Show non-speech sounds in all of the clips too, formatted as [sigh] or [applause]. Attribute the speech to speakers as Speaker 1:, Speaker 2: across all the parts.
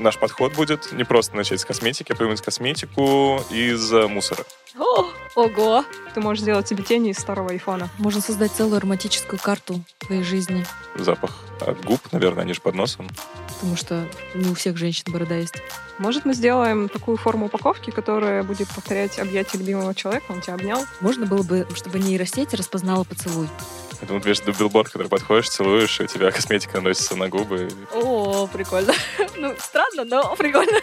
Speaker 1: наш подход будет не просто начать с косметики, а придумать косметику из э, мусора.
Speaker 2: О, ого!
Speaker 3: Ты можешь сделать себе тени из старого айфона.
Speaker 2: Можно создать целую ароматическую карту твоей жизни,
Speaker 1: Запах от губ, наверное, они же под носом.
Speaker 2: потому что не у всех женщин борода есть.
Speaker 3: Может, мы сделаем такую форму упаковки, которая будет повторять объятие любимого человека, он тебя обнял.
Speaker 2: Можно было бы, чтобы нейросеть распознала поцелуй.
Speaker 1: Я думаю, видишь, билборд, который подходишь, целуешь, и у тебя косметика наносится на губы.
Speaker 2: О, прикольно. [laughs] Ну, странно, но прикольно.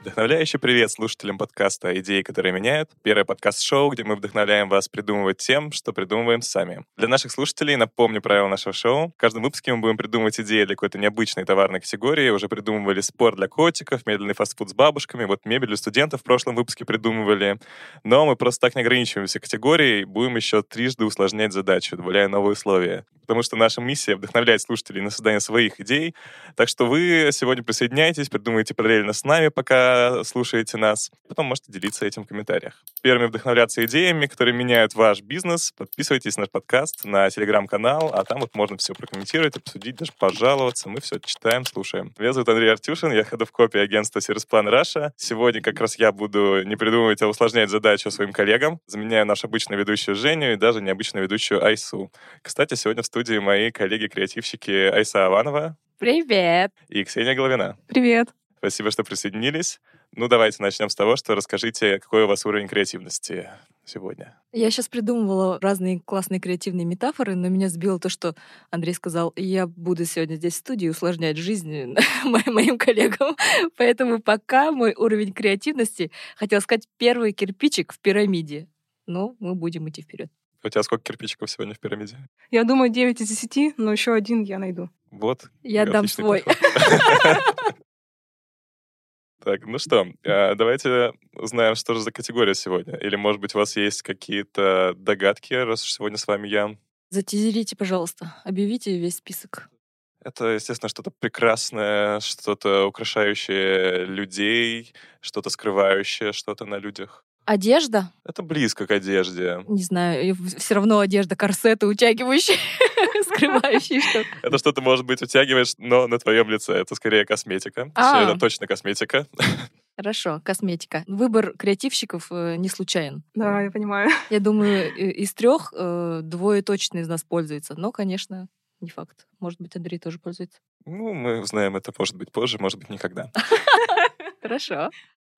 Speaker 1: Вдохновляющий привет слушателям подкаста «Идеи, которые меняют». Первое подкаст-шоу, где мы вдохновляем вас придумывать тем, что придумываем сами. Для наших слушателей напомню правила нашего шоу. В каждом выпуске мы будем придумывать идеи для какой-то необычной товарной категории. Уже придумывали спорт для котиков, медленный фастфуд с бабушками, вот мебель для студентов в прошлом выпуске придумывали. Но мы просто так не ограничиваемся категорией, будем еще трижды усложнять задачу, добавляя новые условия. Потому что наша миссия — вдохновлять слушателей на создание своих идей. Так что вы сегодня присоединяйтесь, придумайте параллельно с нами, пока слушаете нас. Потом можете делиться этим в комментариях. Первыми вдохновляться идеями, которые меняют ваш бизнес. Подписывайтесь на наш подкаст, на телеграм-канал, а там вот можно все прокомментировать, обсудить, даже пожаловаться. Мы все читаем, слушаем. Меня зовут Андрей Артюшин, я ходов копии агентства Сервиспlan Раша. Сегодня как раз я буду не придумывать, а усложнять задачу своим коллегам. Заменяю нашу обычную ведущую Женю и даже необычную ведущую Айсу. Кстати, сегодня в студии мои коллеги-креативщики Айса Аванова
Speaker 2: Привет!
Speaker 1: и Ксения Головина.
Speaker 3: Привет.
Speaker 1: Спасибо, что присоединились. Ну, давайте начнем с того, что расскажите, какой у вас уровень креативности сегодня.
Speaker 2: Я сейчас придумывала разные классные креативные метафоры, но меня сбило то, что Андрей сказал, я буду сегодня здесь в студии усложнять жизнь [laughs] мо- моим коллегам. [laughs] Поэтому пока мой уровень креативности, хотел сказать, первый кирпичик в пирамиде. Но мы будем идти вперед.
Speaker 1: У тебя сколько кирпичиков сегодня в пирамиде?
Speaker 3: Я думаю, 9 из 10, но еще один я найду.
Speaker 1: Вот.
Speaker 2: Я дам свой. [laughs]
Speaker 1: Так, ну что, а, давайте узнаем, что же за категория сегодня. Или, может быть, у вас есть какие-то догадки, раз уж сегодня с вами я.
Speaker 2: Затизерите, пожалуйста. Объявите весь список.
Speaker 1: Это, естественно, что-то прекрасное, что-то украшающее людей, что-то скрывающее что-то на людях.
Speaker 2: Одежда?
Speaker 1: Это близко к одежде.
Speaker 2: Не знаю, все равно одежда, корсеты утягивающие, [laughs] скрывающие что-то.
Speaker 1: Это что-то, может быть, утягиваешь, но на твоем лице. Это скорее косметика.
Speaker 2: А.
Speaker 1: Это точно косметика. [laughs]
Speaker 2: Хорошо, косметика. Выбор креативщиков э, не случайен.
Speaker 3: Да, я понимаю.
Speaker 2: Я думаю, из трех э, двое точно из нас пользуются. Но, конечно, не факт. Может быть, Андрей тоже пользуется.
Speaker 1: Ну, мы узнаем это, может быть, позже, может быть, никогда. [laughs]
Speaker 2: Хорошо.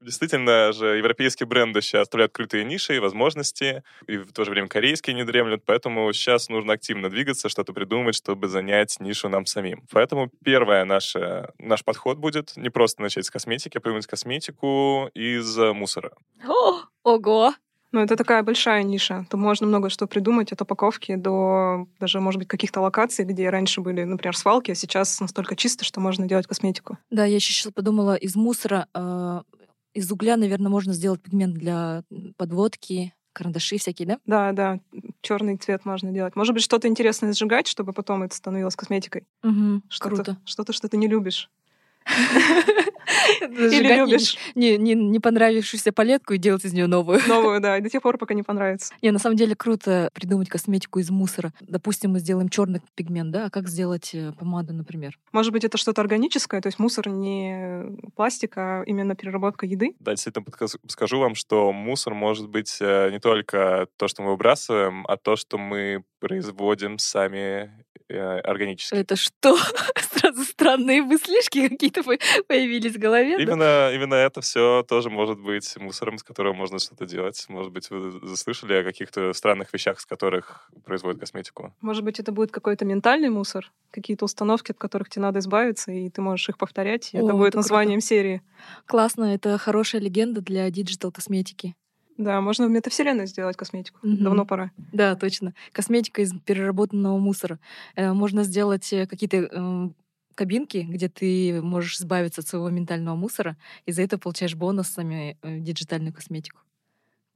Speaker 1: Действительно же, европейские бренды сейчас оставляют крытые ниши и возможности, и в то же время корейские не дремлют, поэтому сейчас нужно активно двигаться, что-то придумать, чтобы занять нишу нам самим. Поэтому первое наше, наш подход будет не просто начать с косметики, а придумать косметику из э, мусора.
Speaker 2: О, ого!
Speaker 3: Но это такая большая ниша. Тут можно много что придумать от упаковки до даже, может быть, каких-то локаций, где раньше были, например, свалки, а сейчас настолько чисто, что можно делать косметику.
Speaker 2: Да, я еще сейчас подумала, из мусора, э, из угля, наверное, можно сделать пигмент для подводки, карандаши всякие, да?
Speaker 3: Да, да, черный цвет можно делать. Может быть, что-то интересное сжигать, чтобы потом это становилось косметикой.
Speaker 2: Угу,
Speaker 3: Что-то,
Speaker 2: круто.
Speaker 3: что-то, что ты не любишь. [laughs]
Speaker 2: Или
Speaker 3: любишь.
Speaker 2: Не, не, не понравившуюся палетку и делать из нее новую. [laughs]
Speaker 3: Новую, да, до тех пор, пока не понравится.
Speaker 2: Не, на самом деле круто придумать косметику из мусора. Допустим, мы сделаем черный пигмент, да? А как сделать э, помаду, например?
Speaker 3: Может быть, это что-то органическое, то есть мусор не пластик, а именно переработка еды.
Speaker 1: Да, действительно, подказ- скажу вам, что мусор может быть э, не только то, что мы выбрасываем, а то, что мы производим сами органически.
Speaker 2: Это что? [laughs] Сразу странные мыслишки какие-то по- появились в голове. да?
Speaker 1: Именно, именно это все тоже может быть мусором, с которого можно что-то делать. Может быть, вы заслышали о каких-то странных вещах, с которых производят косметику.
Speaker 3: Может быть, это будет какой-то ментальный мусор, какие-то установки, от которых тебе надо избавиться, и ты можешь их повторять. И
Speaker 2: О,
Speaker 3: это будет
Speaker 2: это
Speaker 3: названием серии.
Speaker 2: Классно, это хорошая легенда для digital-косметики.
Speaker 3: Да, можно в метавселенной сделать косметику.
Speaker 2: Мгм.
Speaker 3: Давно пора.
Speaker 2: Да, точно. Косметика из переработанного мусора. Э, Можно сделать э, какие-то эм, кабинки, где ты можешь избавиться от своего ментального мусора, и за это получаешь бонусами э, диджитальную косметику.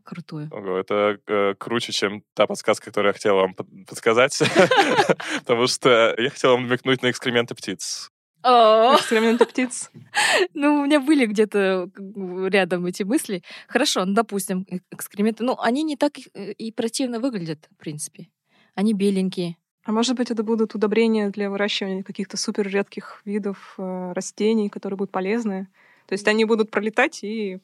Speaker 2: Крутую.
Speaker 1: Ого, это э, круче, чем та подсказка, которую я хотел вам под- подсказать. [laughs] [laughs] Потому что я хотел вам намекнуть на экскременты птиц.
Speaker 3: Экскременты птиц. [laughs]
Speaker 2: Ну, у меня были где-то бы, рядом эти мысли. Хорошо, ну, допустим, э- экскременты. Ну, они не так и- и противно выглядят, в принципе. Они беленькие.
Speaker 3: А может быть, это будут удобрения для выращивания каких-то супер редких видов э, растений, которые будут полезны. То есть они будут пролетать и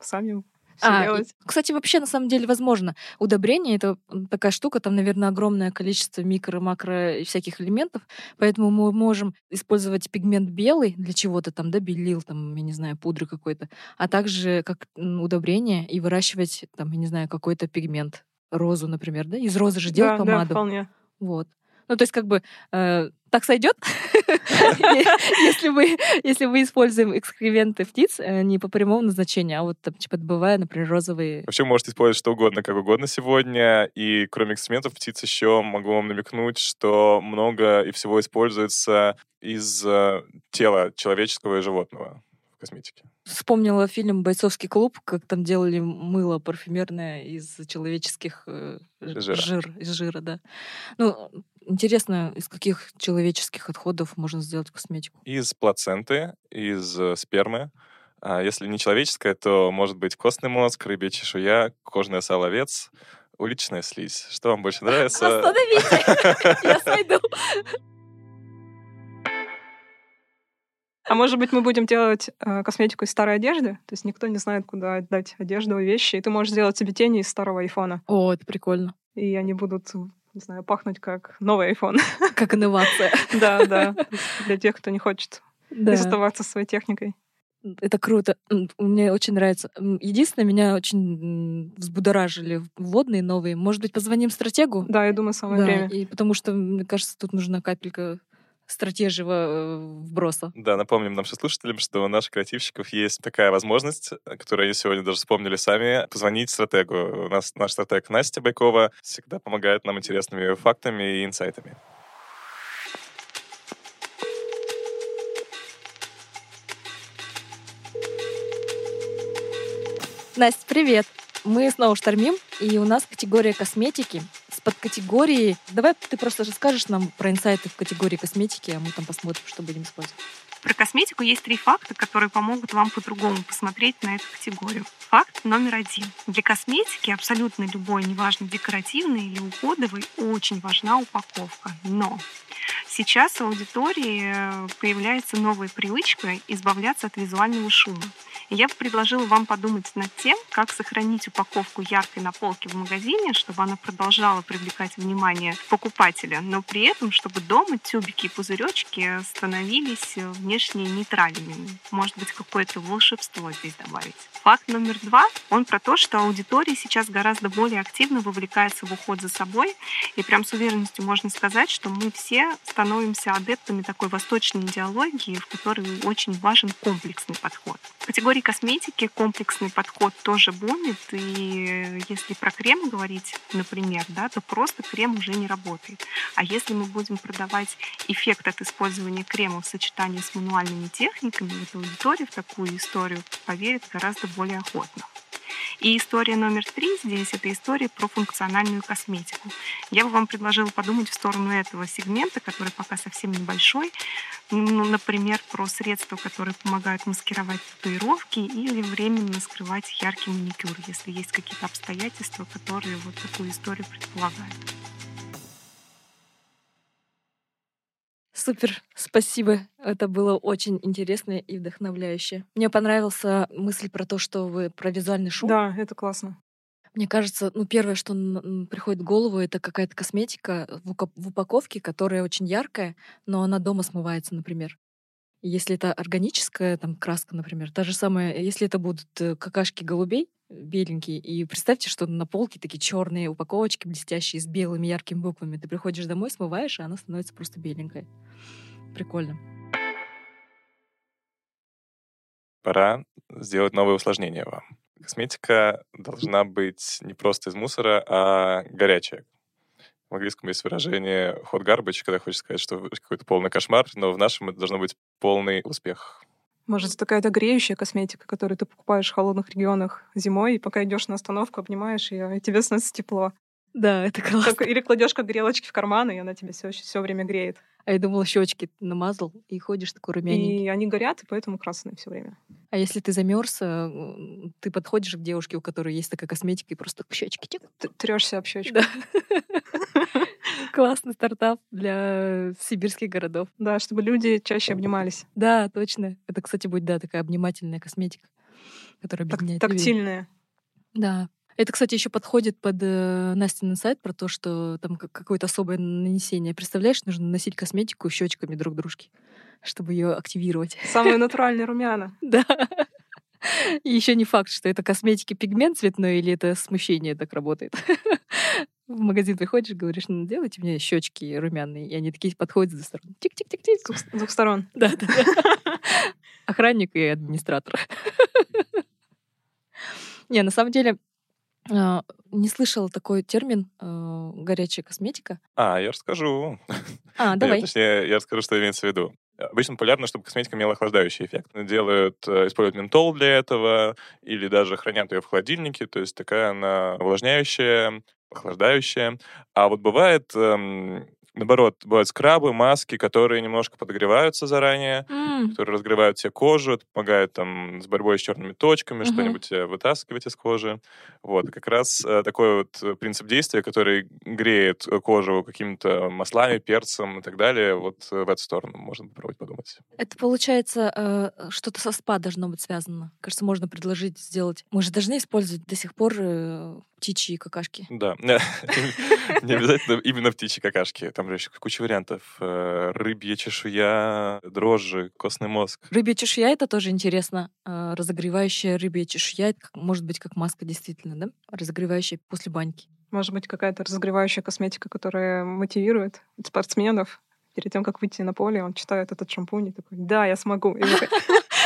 Speaker 3: сами
Speaker 2: А, и- кстати, вообще, на самом деле, возможно. Удобрение — это такая штука, там, наверное, огромное количество микро, макро и всяких элементов, поэтому мы можем использовать пигмент белый для чего-то там, да, белил, там, я не знаю, пудры какой-то, а также как удобрение и выращивать, там, я не знаю, какой-то пигмент. Розу, например, да? Из розы же делают
Speaker 3: да, да,
Speaker 2: помаду.
Speaker 3: вполне.
Speaker 2: Вот. Ну, то есть, как бы, э, так сойдет, [laughs] если мы, если мы используем экскременты птиц э, не по прямому назначению, а вот, там, типа, добывая, например, розовые
Speaker 1: Вообще можете использовать что угодно, как угодно сегодня. И кроме экспериментов птиц еще могу вам намекнуть, что много и всего используется из э, тела человеческого и животного в косметике.
Speaker 2: Вспомнила фильм «Бойцовский клуб», как там делали мыло парфюмерное из человеческих э,
Speaker 1: Жира.
Speaker 2: жир, из жира, да. Ну, интересно, из каких человеческих отходов можно сделать косметику?
Speaker 1: Из плаценты, из э, спермы. А если не человеческое, то может быть костный мозг, рыбья чешуя, кожное сало овец, уличная слизь. Что вам больше [laughs] нравится?
Speaker 2: Остановите! [laughs] Я сойду!
Speaker 3: А может быть, мы будем делать э, косметику из старой одежды? То есть никто не знает, куда отдать одежду и вещи. И ты можешь сделать себе тени из старого айфона.
Speaker 2: О, это прикольно.
Speaker 3: И они будут, не знаю, пахнуть как новый айфон. [laughs]
Speaker 2: Как инновация.
Speaker 3: Да, да. Для тех, кто не хочет оставаться своей техникой.
Speaker 2: Это круто. Мне очень нравится. Единственное, меня очень взбудоражили водные новые. Может быть, позвоним стратегу?
Speaker 3: Да, я думаю, самое
Speaker 2: Да,
Speaker 3: время.
Speaker 2: и потому что, мне кажется, тут нужна капелька стратежьего э, вброса.
Speaker 1: Да, напомним нашим слушателям, что у наших креативщиков есть такая возможность, э, которую они сегодня даже вспомнили сами, позвонить стратегу. У нас наш стратег Настя Байкова всегда помогает нам интересными фактами и инсайтами.
Speaker 2: Настя, привет! Мы снова штормим, и у нас категория косметики с подкатегорией... Давай ты просто расскажешь нам про инсайты в категории косметики, а мы там посмотрим, что будем использовать.
Speaker 4: Про косметику есть три факта, которые помогут вам по-другому посмотреть на эту категорию. Факт номер один. Для косметики абсолютно любой, неважно декоративной или уходовой, очень важна упаковка. Но сейчас в аудитории э, появляется новая привычка избавляться от визуального шума. Я бы предложила вам подумать над тем, как сохранить упаковку яркой на полке в магазине, чтобы она продолжала привлекать внимание покупателя, но при этом, чтобы дома тюбики и пузыречки становились э, внешне нейтральными. Может быть, какое-то волшебство здесь добавить. Факт номер два, он про то, что аудитория сейчас гораздо более активно вовлекается в уход за собой, и прям с уверенностью можно сказать, что мы все становимся адептами такой восточной идеологии, в которой очень важен комплексный подход. В категории косметики комплексный подход тоже бумит, и если про крем говорить, например, да, то просто крем уже не работает. А если мы будем продавать эффект от использования крема в сочетании с мануальными техниками, то аудитория в такую историю поверит гораздо более охотно. И история номер три здесь — это история про функциональную косметику. Я бы вам предложила подумать в сторону этого сегмента, который пока совсем небольшой. Ну, например, про средства, которые помогают маскировать татуировки или временно скрывать яркий маникюр, если есть какие-то обстоятельства, которые вот такую историю предполагают.
Speaker 2: Супер, спасибо. Это было очень интересно и вдохновляюще. Мне понравился мысль про то, что вы про визуальный шум.
Speaker 3: Да, это классно.
Speaker 2: Мне кажется, ну первое, что приходит в голову, это какая-то косметика в, упаковке, которая очень яркая, но она дома смывается, например. Если это органическая там краска, например, та же самая, если это будут э, какашки голубей беленькие, и представьте, что на полке такие черные упаковочки блестящие с белыми яркими буквами. Ты приходишь домой, смываешь, и она становится просто беленькой. Прикольно.
Speaker 1: Пора сделать новое усложнение вам. Косметика должна быть не просто из мусора, а горячая. В английском есть выражение hot garbage, когда хочешь сказать, что какой-то полный кошмар, но в нашем это должно быть полный успех.
Speaker 3: Может, это какая-то греющая косметика, которую ты покупаешь в холодных регионах зимой, и пока идешь на остановку, обнимаешь ее, и тебе становится тепло.
Speaker 2: Да, это классно.
Speaker 3: Как- Или кладешь как грелочки в карман, и она тебе все, все время греет.
Speaker 2: А я думала, щечки намазал и ходишь такой румяненький.
Speaker 3: И они горят, и поэтому красные все время.
Speaker 2: А если ты замерз, ты подходишь к девушке, у которой есть такая косметика, и просто щечки чик.
Speaker 3: Трешься об щечку.
Speaker 2: Да. [laughs] Классный стартап для сибирских городов.
Speaker 3: Да, чтобы люди чаще обнимались.
Speaker 2: Да, точно. Это, кстати, будет, да, такая обнимательная косметика, которая объединяет
Speaker 3: Так,
Speaker 2: людей.
Speaker 3: тактильная.
Speaker 2: Да. Это, кстати, еще подходит под э, Настин сайт про то, что там как- какое-то особое нанесение. Представляешь, нужно носить косметику щечками друг дружки, чтобы ее активировать.
Speaker 3: Самые [laughs] натуральные румяна.
Speaker 2: Да. И еще не факт, что это косметики пигмент цветной или это смущение так работает. [laughs] В магазин приходишь, говоришь, ну делайте мне щечки румяные, и они такие подходят за сторону. Тик-тик-тик-тик.
Speaker 3: С двух- с двух сторон. [laughs]
Speaker 2: Да, да. Охранник и администратор. Не, на самом деле, а, не слышала такой термин а, горячая косметика.
Speaker 1: А, я расскажу.
Speaker 2: А,
Speaker 1: Э,
Speaker 2: давай.
Speaker 1: Точнее, я расскажу, что имеется в виду. Обычно популярно, чтобы косметика имела охлаждающий эффект. Делают, э, используют ментол для этого, или даже хранят ее в холодильнике, то есть такая она увлажняющая, охлаждающая. А вот бывает, эм, наоборот, бывают скрабы, маски, которые немножко подогреваются заранее,
Speaker 2: М,
Speaker 1: которые разогревают тебе кожу, это помогает там с борьбой с черными точками,
Speaker 2: Мгм.
Speaker 1: что-нибудь вытаскивать из кожи. Вот, как раз э, такой вот э, принцип действия, который греет э, кожу какими-то маслами, перцем и так далее, вот э, в эту сторону можно попробовать подумать.
Speaker 2: Это получается э, что-то со спа должно быть связано. Кажется, можно предложить сделать. Мы же должны использовать до сих пор э, птичьи какашки.
Speaker 1: Да, [laughs] не обязательно именно птичьи какашки, там же еще куча вариантов. Э, Рыбья чешуя, дрожжи, костный мозг.
Speaker 2: Рыбья чешуя это тоже интересно. Э, разогревающая рыбья чешуя, может быть как маска действительно, да? Разогревающая после баньки.
Speaker 3: Может быть, какая-то разогревающая косметика, которая мотивирует спортсменов. Перед тем, как выйти на поле, он читает этот шампунь и такой, да, я смогу.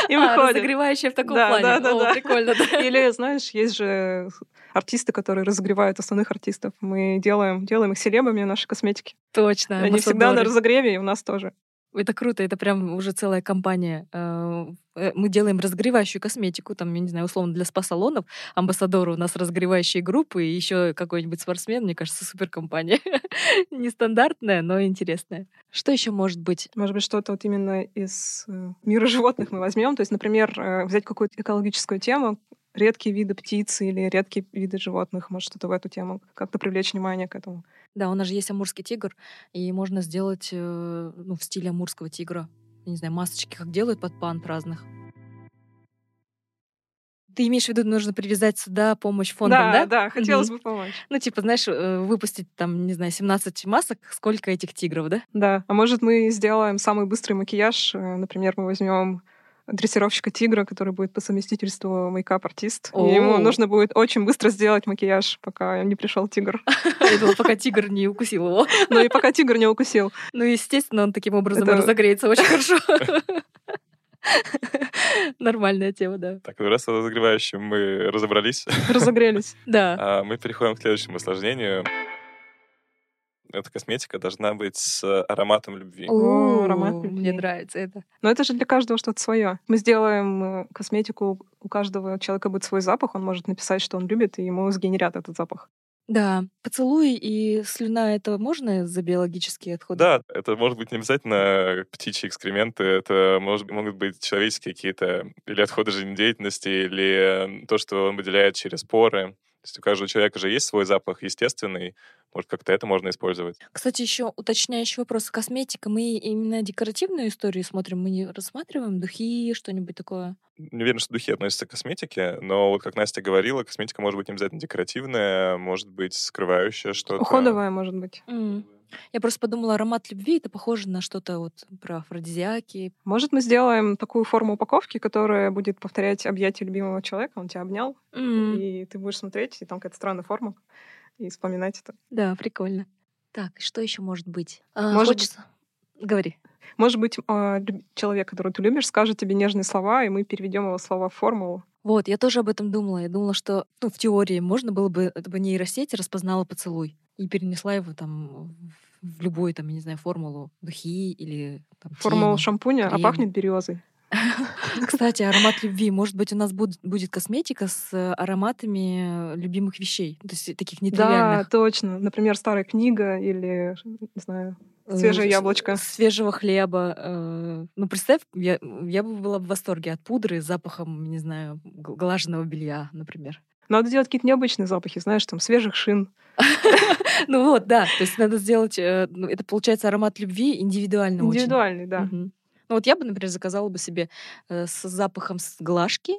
Speaker 3: И
Speaker 2: А,
Speaker 3: выходит.
Speaker 2: разогревающая в таком плане.
Speaker 3: да, да, да.
Speaker 2: прикольно.
Speaker 3: Или, знаешь, есть же артисты, которые разогревают основных артистов. Мы делаем, делаем их селебами нашей косметики.
Speaker 2: Точно.
Speaker 3: Они всегда на разогреве, и у нас тоже.
Speaker 2: Это круто, это прям уже целая компания. Э, э, Мы делаем разогревающую косметику, там, я не знаю, условно, для спа-салонов. Амбассадоры у нас разогревающие группы, и еще какой-нибудь спортсмен, мне кажется, суперкомпания. [laughs] Нестандартная, но интересная. Что еще может быть?
Speaker 3: Может быть, что-то вот именно из э, мира животных мы возьмем. То есть, например, э, взять какую-то экологическую тему, редкие виды птиц или редкие виды животных, может, что-то в эту тему, как-то привлечь внимание к этому.
Speaker 2: Да, у нас же есть амурский тигр, и можно сделать э, ну, в стиле амурского тигра. Я не знаю, масочки, как делают под пант разных. Ты имеешь в виду, нужно привязать сюда помощь фондам, да?
Speaker 3: да, да, хотелось
Speaker 2: Мгм.
Speaker 3: бы помочь.
Speaker 2: Ну, типа, знаешь, э, выпустить там, не знаю, 17 масок, сколько этих тигров, да?
Speaker 3: Да, а может, мы сделаем самый быстрый макияж. Э, Например, мы возьмем дрессировщика тигра, который будет по совместительству мейкап-артист. Ему нужно будет очень быстро сделать макияж, пока не пришел тигр. [laughs]
Speaker 2: Я думала, пока тигр не укусил его. [laughs]
Speaker 3: Но и пока тигр не укусил.
Speaker 2: Ну, естественно, он таким образом
Speaker 3: Это-
Speaker 2: разогреется очень [laughs] хорошо. Нормальная тема, да.
Speaker 1: Так, ну раз с разогревающим мы разобрались,
Speaker 3: Разогрелись.
Speaker 2: Да.
Speaker 1: А, Мы переходим к следующему осложнению. Эта косметика должна быть с ароматом любви.
Speaker 3: О, аромат
Speaker 2: Мне
Speaker 3: любви.
Speaker 2: нравится это.
Speaker 3: Но это же для каждого что-то свое. Мы сделаем э, косметику, у каждого человека будет свой запах, он может написать, что он любит, и ему сгенерят этот запах.
Speaker 2: Да, поцелуй и слюна это можно за биологические отходы?
Speaker 1: Да, это может быть не обязательно птичьи экскременты, это может, могут быть человеческие какие-то или отходы жизнедеятельности, или э, то, что он выделяет через поры. То есть у каждого человека же есть свой запах естественный, может, как-то это можно использовать.
Speaker 2: Кстати, еще уточняющий вопрос. Косметика. Мы именно декоративную историю смотрим, мы не рассматриваем духи, что-нибудь такое.
Speaker 1: Не уверен, что духи относятся к косметике, но вот как Настя говорила, косметика может быть не обязательно декоративная, может быть скрывающая что-то.
Speaker 3: Уходовая, может быть.
Speaker 2: М. Я просто подумала, аромат любви это похоже на что-то вот про афродизиаки.
Speaker 3: Может, мы сделаем такую форму упаковки, которая будет повторять объятие любимого человека, он тебя обнял,
Speaker 2: М.
Speaker 3: и ты будешь смотреть, и там какая-то странная форма, и вспоминать это.
Speaker 2: Да, прикольно. Так, что еще может быть? А,
Speaker 3: Может
Speaker 2: хочется- Говори.
Speaker 3: Может быть, а, человек, которого ты любишь, скажет тебе нежные слова, и мы переведем его слова в формулу.
Speaker 2: Вот, я тоже об этом думала. Я думала, что ну, в теории можно было бы, это бы нейросеть распознала поцелуй и перенесла его там в любую, там, я не знаю, формулу духи или там,
Speaker 3: Формулу
Speaker 2: тени.
Speaker 3: шампуня, а
Speaker 2: крем.
Speaker 3: пахнет березой. [laughs]
Speaker 2: Кстати, аромат любви. Может быть, у нас будет, будет косметика с э, ароматами любимых вещей. То есть таких
Speaker 3: Да,
Speaker 2: нетривиальных.
Speaker 3: точно. Например, старая книга или, не знаю,
Speaker 2: э,
Speaker 3: Свежее яблочко.
Speaker 2: Свежего хлеба. э, Ну, представь, я, я бы была в восторге от пудры с запахом, не знаю, глаженного белья, например.
Speaker 3: Надо делать какие-то необычные запахи, знаешь, там, свежих шин. [laughs]
Speaker 2: Ну вот, да. То есть надо сделать... э, ну, Это получается аромат любви индивидуально очень.
Speaker 3: Индивидуальный, да.
Speaker 2: Ну вот я бы, например, заказала бы себе э, с запахом глажки,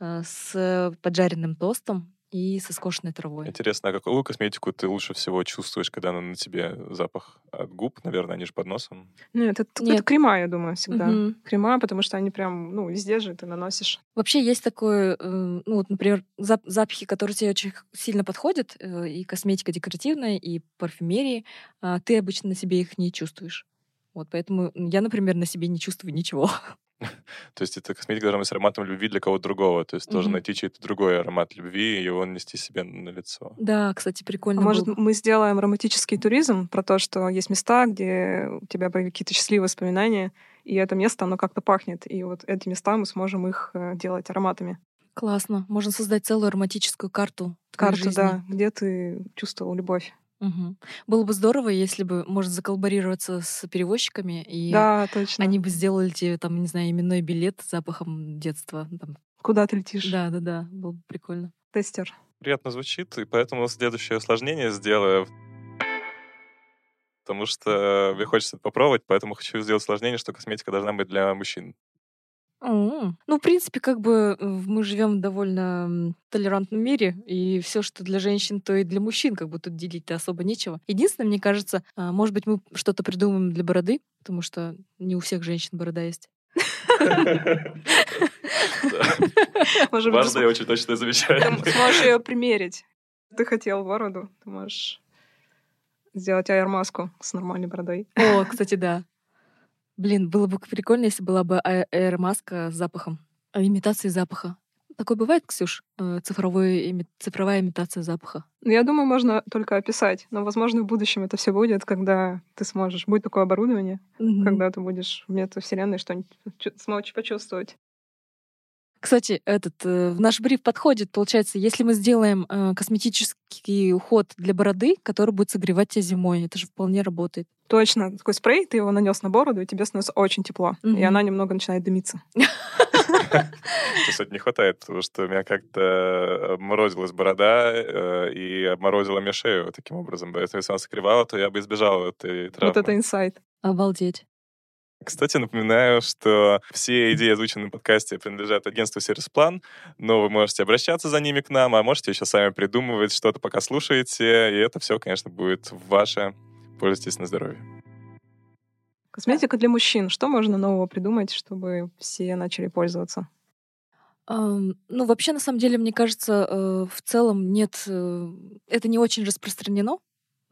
Speaker 2: э, с поджаренным тостом и со скошенной травой.
Speaker 1: Интересно, а какую косметику ты лучше всего чувствуешь, когда она на тебе запах от губ? Наверное, они же под носом.
Speaker 3: Нет, это, это
Speaker 2: Нет.
Speaker 3: крема, я думаю, всегда.
Speaker 2: Мгм.
Speaker 3: Крема, потому что они прям, ну, везде же ты наносишь.
Speaker 2: Вообще есть такое, э, ну вот, например, зап- запахи, которые тебе очень сильно подходят, э, и косметика декоративная, и парфюмерии, а ты обычно на себе их не чувствуешь. Вот, поэтому я, например, на себе не чувствую ничего. [laughs] [laughs]
Speaker 1: То есть это косметика должна быть с ароматом любви для кого-то другого. То есть тоже найти чей-то другой аромат любви и его нанести себе на лицо.
Speaker 2: Да, кстати,
Speaker 3: А
Speaker 2: прикольно
Speaker 3: может,
Speaker 2: было бы.
Speaker 3: мы сделаем романтический туризм про то, что есть места, где у тебя были какие-то счастливые воспоминания, и это место, оно как-то пахнет. И вот эти места мы сможем их э, делать ароматами.
Speaker 2: Классно. Можно создать целую ароматическую карту
Speaker 3: Карту,
Speaker 2: жизни.
Speaker 3: да, где ты чувствовал любовь.
Speaker 2: Мгм. Было бы здорово, если бы, может, заколлаборироваться с перевозчиками, и
Speaker 3: Да, точно.
Speaker 2: они бы сделали тебе, там, не знаю, именной билет с запахом детства. Там.
Speaker 3: Куда ты летишь?
Speaker 2: Да, да, да, было бы прикольно.
Speaker 3: Тестер.
Speaker 1: Приятно звучит, и поэтому следующее усложнение сделаю. Потому что мне хочется это попробовать, поэтому хочу сделать усложнение, что косметика должна быть для мужчин.
Speaker 2: М. Ну, в принципе, как бы э, мы живем в довольно толерантном мире, и все, что для женщин, то и для мужчин, как бы тут делить-то особо нечего. Единственное, мне кажется, а, может быть, мы что-то придумаем для бороды, потому что не у всех женщин борода есть.
Speaker 3: Может быть,
Speaker 1: Важное и очень точное
Speaker 3: ты
Speaker 1: замечание.
Speaker 3: сможешь ее примерить. Ты хотел бороду, ты можешь сделать аэромаску с нормальной бородой.
Speaker 2: О, кстати, да. Блин, было бы прикольно, если была бы а- аэромаска с запахом. а, Имитацией запаха. Такое бывает, Ксюш? Э, Цифровой, ими- цифровая имитация запаха.
Speaker 3: Ну, Я думаю, можно только описать. Но, возможно, в будущем это все будет, когда ты сможешь. Будет такое оборудование,
Speaker 2: Мгм.
Speaker 3: когда ты будешь в метавселенной что-нибудь сможешь почувствовать.
Speaker 2: Кстати, этот э, в наш бриф подходит, получается, если мы сделаем э, косметический уход для бороды, который будет согревать тебя зимой, это же вполне работает.
Speaker 3: Точно, такой спрей, ты его нанес на бороду, и тебе становится очень тепло. И
Speaker 2: Мгм.
Speaker 3: она немного начинает дымиться. [laughs]
Speaker 1: Кстати, не хватает, потому что у меня как-то обморозилась борода э, и обморозила мне шею таким образом. Поэтому если она согревала, то я бы избежал этой травмы.
Speaker 3: Вот это инсайт.
Speaker 2: Обалдеть.
Speaker 1: Кстати, напоминаю, что все идеи, озвученные в подкасте, принадлежат агентству «Сервисплан», но вы можете обращаться за ними к нам, а можете еще сами придумывать что-то, пока слушаете, и это все, конечно, будет ваше. Пользуйтесь на здоровье.
Speaker 3: Косметика для мужчин. Что можно нового придумать, чтобы все начали пользоваться?
Speaker 2: Ну, вообще, на самом деле, мне кажется, э, в целом нет... э, Это не очень распространено,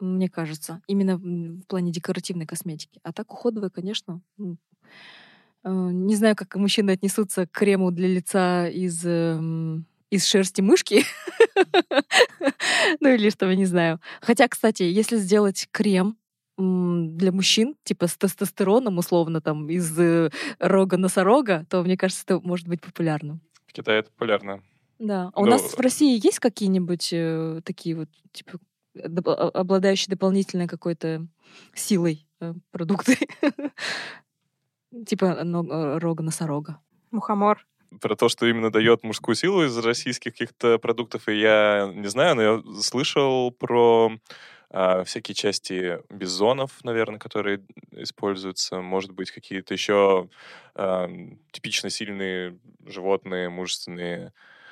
Speaker 2: мне кажется, именно в плане декоративной косметики. А так уходовая, конечно. э, Не знаю, как мужчины отнесутся к крему для лица из эм, из шерсти мышки. [laughs] Ну или что, я не знаю. Хотя, кстати, если сделать крем для мужчин, типа с тестостероном, условно, там, из э, рога носорога, то, мне кажется, это может быть популярным.
Speaker 1: В Китае это популярно.
Speaker 2: Да. А у
Speaker 1: Ну,
Speaker 2: нас в России есть какие-нибудь э, такие вот, типа, обладающие дополнительной какой-то силой э, продукты? [laughs] Типа э, рога носорога.
Speaker 3: Мухомор.
Speaker 1: Про то, что именно дает мужскую силу из российских каких-то продуктов, и я не знаю, но я слышал про а, всякие части бизонов, наверное, которые используются. Может быть, какие-то еще а, типично сильные животные, мужественные,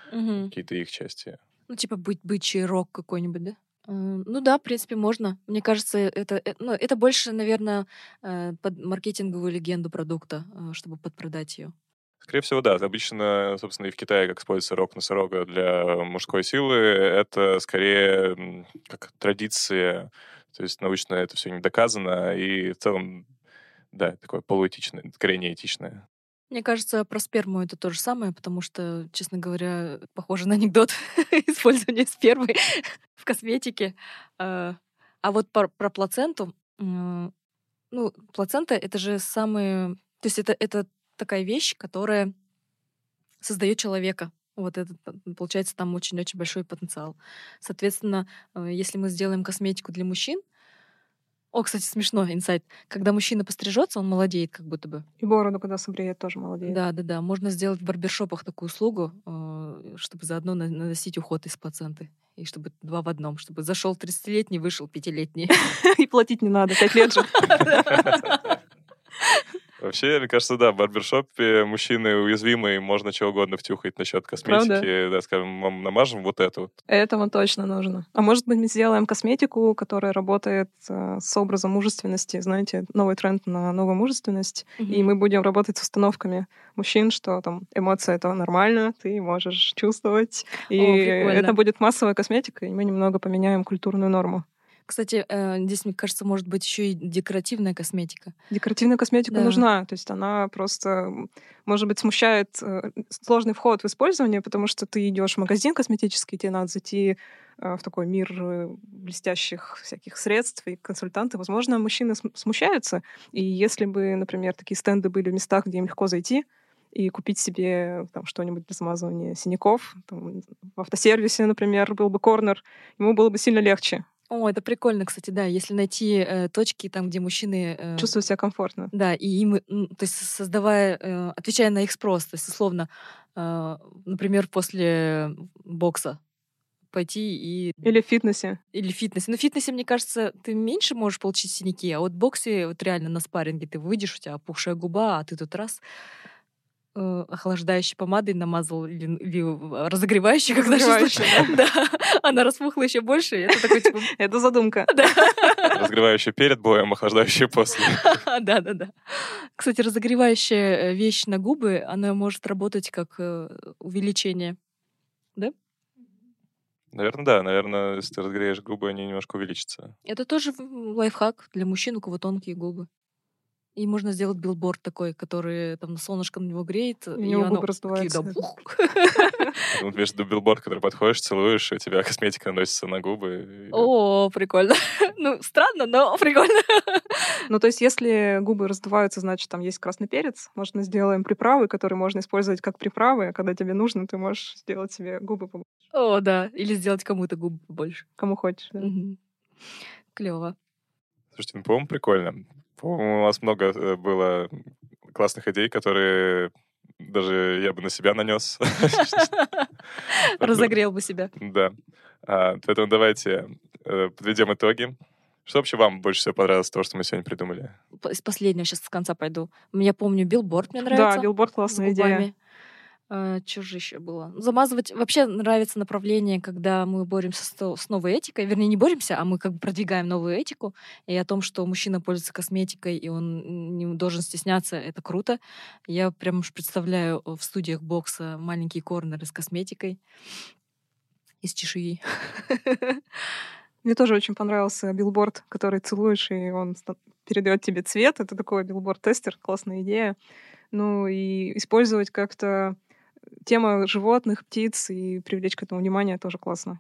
Speaker 1: какие-то их части.
Speaker 2: Ну, типа быть бычий рог какой-нибудь, да? Э, Ну да, в принципе, можно. Мне кажется, это, э, ну, это больше, наверное, под маркетинговую легенду продукта, э, чтобы подпродать ее.
Speaker 1: Скорее всего, да. Обычно, собственно, и в Китае, как используется рог носорога для мужской силы, это скорее как традиция. То есть научно это все не доказано, и в целом, да, такое полуэтичное, скорее неэтичное.
Speaker 2: Мне кажется, про сперму это то же самое, потому что, честно говоря, похоже на анекдот [laughs] использования спермы [laughs] в косметике. А а вот про, про плаценту, ну, плацента это же самые... То есть это, это такая вещь, которая создает человека. Вот это, получается, там очень-очень большой потенциал. Соответственно, э, если мы сделаем косметику для мужчин, О, кстати, смешно, инсайт. Когда мужчина пострижется, он молодеет как будто бы.
Speaker 3: И бороду, когда собреет, тоже молодеет.
Speaker 2: Да, да, да. Можно сделать в барбершопах такую услугу, э, чтобы заодно на- наносить уход из плаценты. И чтобы два в одном, чтобы зашел 30-летний, вышел пятилетний. [laughs]
Speaker 3: И платить не надо, пять лет же. [laughs]
Speaker 1: Вообще, мне кажется, да, в барбершопе мужчины уязвимые, можно чего угодно втюхать насчет косметики. Да, скажем, намажем вот это вот.
Speaker 3: Этому точно нужно. А может быть, мы сделаем косметику, которая работает э, с образом мужественности. Знаете, новый тренд на новую мужественность. И мы будем работать с установками мужчин, что там эмоции это нормально, ты можешь чувствовать. И
Speaker 2: прикольно.
Speaker 3: это будет массовая косметика, и мы немного поменяем культурную норму.
Speaker 2: Кстати, э, здесь, мне кажется, может быть еще и декоративная косметика.
Speaker 3: Декоративная косметика
Speaker 2: Да.
Speaker 3: нужна, то есть она просто, может быть, смущает э, сложный вход в использование, потому что ты идешь в магазин косметический, тебе надо зайти э, в такой мир блестящих всяких средств и консультанты. Возможно, мужчины см- смущаются, и если бы, например, такие стенды были в местах, где им легко зайти, и купить себе там что-нибудь для замазывания синяков. Там, в автосервисе, например, был бы корнер, ему было бы сильно легче
Speaker 2: О, это прикольно, кстати, да. Если найти э, точки там, где мужчины... э,
Speaker 3: чувствовать себя комфортно.
Speaker 2: Да, и им, м, то есть создавая, э, отвечая на их спрос, то есть условно, э, например, после бокса пойти и
Speaker 3: Или в фитнесе.
Speaker 2: или в фитнесе. Но в фитнесе, мне кажется, ты меньше можешь получить синяки, а вот в боксе вот реально на спарринге ты выйдешь, у тебя опухшая губа, а ты тут раз э, охлаждающей помадой намазал или, или разогревающей, когда
Speaker 3: Разогревающей,
Speaker 2: да. [laughs] она распухла еще больше, это такой типа, [laughs]
Speaker 3: Это задумка.
Speaker 1: Разогревающий перед боем, охлаждающий после. [laughs]
Speaker 2: да, да, да. Кстати, разогревающая э, вещь на губы, она может работать как э, увеличение.
Speaker 1: Наверное, да. Наверное, если ты разогреешь губы, они немножко увеличатся.
Speaker 2: Это тоже лайфхак для мужчин, у кого тонкие губы. И можно сделать билборд такой, который там солнышко на него греет.
Speaker 3: У
Speaker 2: и
Speaker 3: него
Speaker 2: оно
Speaker 3: губы раздуваются. [laughs]
Speaker 1: Вот можно билборд, который подходишь, целуешь, и у тебя косметика наносится на губы.
Speaker 2: О, прикольно. [laughs] Ну, странно, но прикольно.
Speaker 3: Ну, то есть, если губы раздуваются, значит, там есть красный перец. Может, мы сделаем приправы, которые можно использовать как приправы, а когда тебе нужно, ты можешь сделать себе губы побольше,
Speaker 2: О, да. Или сделать кому-то губы побольше.
Speaker 3: кому хочешь. да.
Speaker 2: Клево.
Speaker 1: Слушайте, ну, по-моему, прикольно. По-моему, у вас много э, было классных идей, которые даже я бы на себя нанес.
Speaker 2: Разогрел бы себя.
Speaker 1: Да. А, Поэтому давайте э, подведем итоги. Что вообще вам больше всего понравилось того, что мы сегодня придумали?
Speaker 2: Из последнего сейчас с конца пойду. Я помню, билборд мне нравится.
Speaker 3: Да, билборд классная идея.
Speaker 2: Губами. Что же еще было? Замазывать. Вообще нравится направление, когда мы боремся с, с новой этикой. Вернее, не боремся, а мы как бы продвигаем новую этику. И о том, что мужчина пользуется косметикой, и он не должен стесняться, это круто. Я прям уж представляю в студиях бокса маленькие корнеры с косметикой из чешуи. [laughs]
Speaker 3: Мне тоже очень понравился билборд, который целуешь, и он передает тебе цвет. Это такой билборд-тестер, классная идея. Ну и использовать как-то тема животных, птиц и привлечь к этому внимание тоже классно.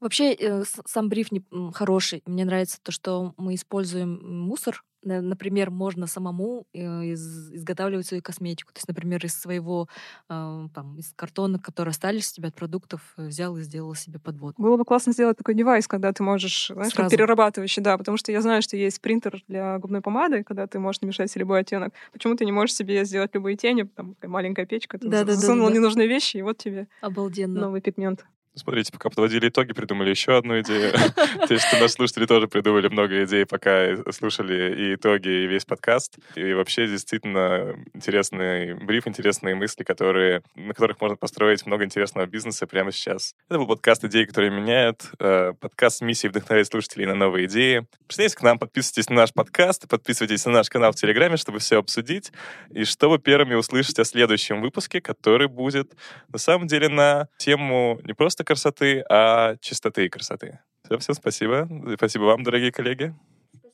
Speaker 2: Вообще, э, сам бриф не- хороший. Мне нравится то, что мы используем мусор. На- Например, можно самому э, из- изготавливать свою косметику. То есть, например, из своего э, там, из картона, которые остались у тебя от продуктов, взял и сделал себе подвод.
Speaker 3: Было бы классно сделать такой девайс, когда ты можешь, знаешь, как
Speaker 2: Сразу.
Speaker 3: перерабатывающий, да, потому что я знаю, что есть принтер для губной помады, когда ты можешь намешать любой оттенок. Почему ты не можешь себе сделать любые тени, там маленькая печка, ты
Speaker 2: Да-да-да-да-да.
Speaker 3: засунул ненужные вещи, и вот тебе
Speaker 2: Обалденно.
Speaker 3: новый пигмент.
Speaker 1: Смотрите, пока подводили итоги, придумали еще одну идею. [laughs] То есть наши слушатели тоже придумали много идей, пока слушали и итоги, и весь подкаст. И вообще действительно интересный бриф, интересные мысли, которые, на которых можно построить много интересного бизнеса прямо сейчас. Это был подкаст «Идеи, которые меняют». э, Подкаст с миссией вдохновлять слушателей на новые идеи. Присоединяйтесь к нам, подписывайтесь на наш подкаст, подписывайтесь на наш канал в Телеграме, чтобы все обсудить, и чтобы первыми услышать о следующем выпуске, который будет на самом деле на тему не просто красоты, а чистоты и красоты. Все, всем спасибо. Спасибо вам, дорогие коллеги.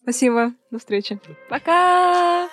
Speaker 3: Спасибо, до встречи.
Speaker 2: Пока!